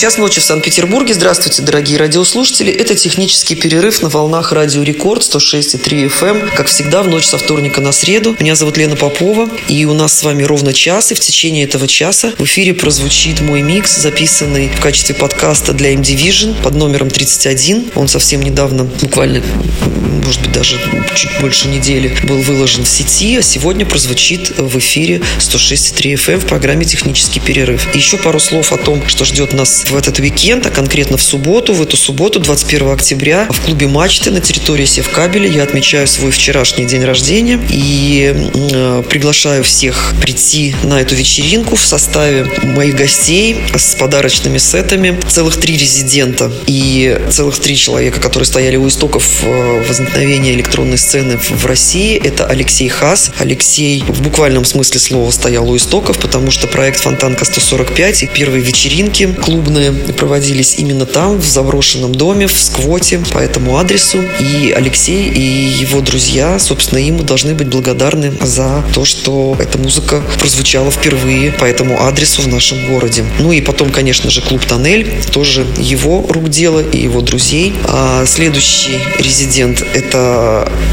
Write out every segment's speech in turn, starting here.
Час ночи в Санкт-Петербурге. Здравствуйте, дорогие радиослушатели. Это технический перерыв на волнах Радио Рекорд 106,3 FM. Как всегда, в ночь со вторника на среду. Меня зовут Лена Попова. И у нас с вами ровно час. И в течение этого часа в эфире прозвучит мой микс, записанный в качестве подкаста для M Division под номером 31. Он совсем недавно, буквально, может быть, даже чуть больше недели, был выложен в сети. А сегодня прозвучит в эфире 106,3 FM в программе «Технический перерыв». И еще пару слов о том, что ждет нас в этот уикенд, а конкретно в субботу, в эту субботу, 21 октября, в клубе «Мачты» на территории Севкабеля я отмечаю свой вчерашний день рождения и э, приглашаю всех прийти на эту вечеринку в составе моих гостей с подарочными сетами. Целых три резидента и целых три человека, которые стояли у истоков э, возникновения электронной сцены в России. Это Алексей Хас. Алексей в буквальном смысле слова стоял у истоков, потому что проект «Фонтанка 145» и первые вечеринки клубные проводились именно там, в заброшенном доме, в сквоте, по этому адресу. И Алексей и его друзья, собственно, ему должны быть благодарны за то, что эта музыка прозвучала впервые по этому адресу в нашем городе. Ну и потом, конечно же, клуб «Тоннель», тоже его рук дело и его друзей. А следующий резидент – это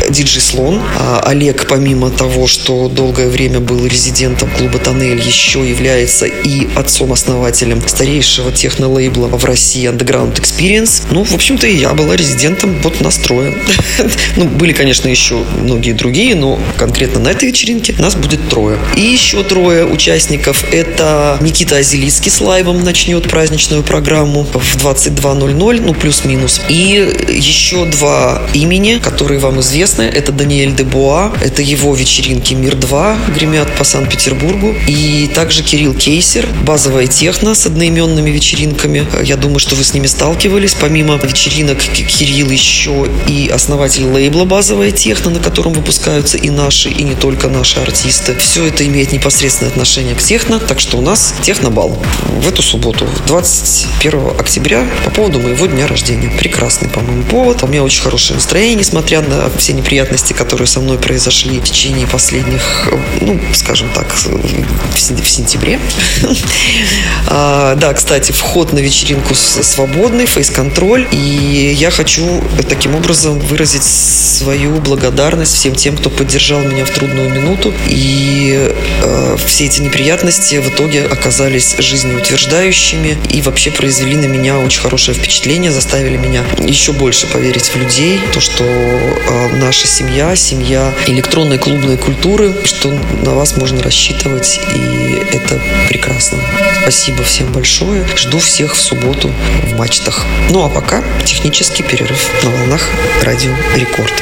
диджей Слон. А Олег, помимо того, что долгое время был резидентом клуба «Тоннель», еще является и отцом-основателем старейшего техно техно-лейбла в России Underground Experience. Ну, в общем-то, и я была резидентом вот настроя. ну, были, конечно, еще многие другие, но конкретно на этой вечеринке нас будет трое. И еще трое участников. Это Никита Азелицкий с лайвом начнет праздничную программу в 22.00, ну, плюс-минус. И еще два имени, которые вам известны. Это Даниэль Дебуа, это его вечеринки «Мир-2» гремят по Санкт-Петербургу. И также Кирилл Кейсер, базовая техно с одноименными вечеринками вечеринками. Я думаю, что вы с ними сталкивались. Помимо вечеринок, Кирилл еще и основатель лейбла «Базовая техно», на котором выпускаются и наши, и не только наши артисты. Все это имеет непосредственное отношение к техно, так что у нас технобал в эту субботу, 21 октября, по поводу моего дня рождения. Прекрасный, по-моему, повод. У меня очень хорошее настроение, несмотря на все неприятности, которые со мной произошли в течение последних, ну, скажем так, в сентябре. А, да, кстати, вход на вечеринку свободный, фейс-контроль. И я хочу таким образом выразить свою благодарность всем тем, кто поддержал меня в трудную минуту. И э, все эти неприятности в итоге оказались жизнеутверждающими и вообще произвели на меня очень хорошее впечатление, заставили меня еще больше поверить в людей, то, что наша семья, семья электронной клубной культуры, что на вас можно рассчитывать, и это прекрасно. Спасибо всем большое. Жду всех в субботу в мачтах. Ну а пока технический перерыв на волнах Радио Рекорд.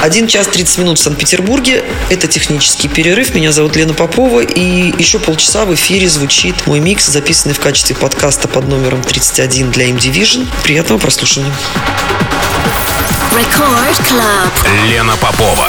1 час 30 минут в Санкт-Петербурге. Это технический перерыв. Меня зовут Лена Попова. И еще полчаса в эфире звучит мой микс, записанный в качестве подкаста под номером 31 для M-Division. Приятного прослушивания. Record Club. Лена Попова.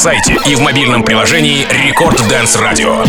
Сайте и в мобильном приложении Record Dance Radio.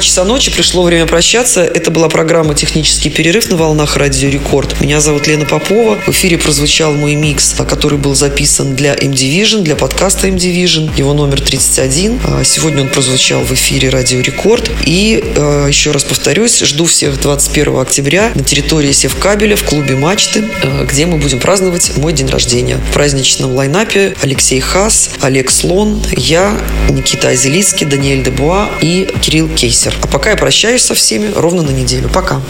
Часа ночи, пришло время прощаться. Это была программа «Технический перерыв» на волнах Радио Рекорд. Меня зовут Лена Попова. В эфире прозвучал мой микс, который был записан для M-Division, для подкаста M-Division. Его номер 31. А, сегодня он прозвучал в эфире Радио Рекорд. И а, еще раз повторюсь, жду всех 21 октября на территории Севкабеля в клубе «Мачты», а, где мы будем праздновать мой день рождения. В праздничном лайнапе Алексей Хас, Олег Слон, я, Никита Азелицкий, Даниэль Дебуа и Кирилл Кейсер. А пока я прощаюсь со всеми ровно на неделю. Пока.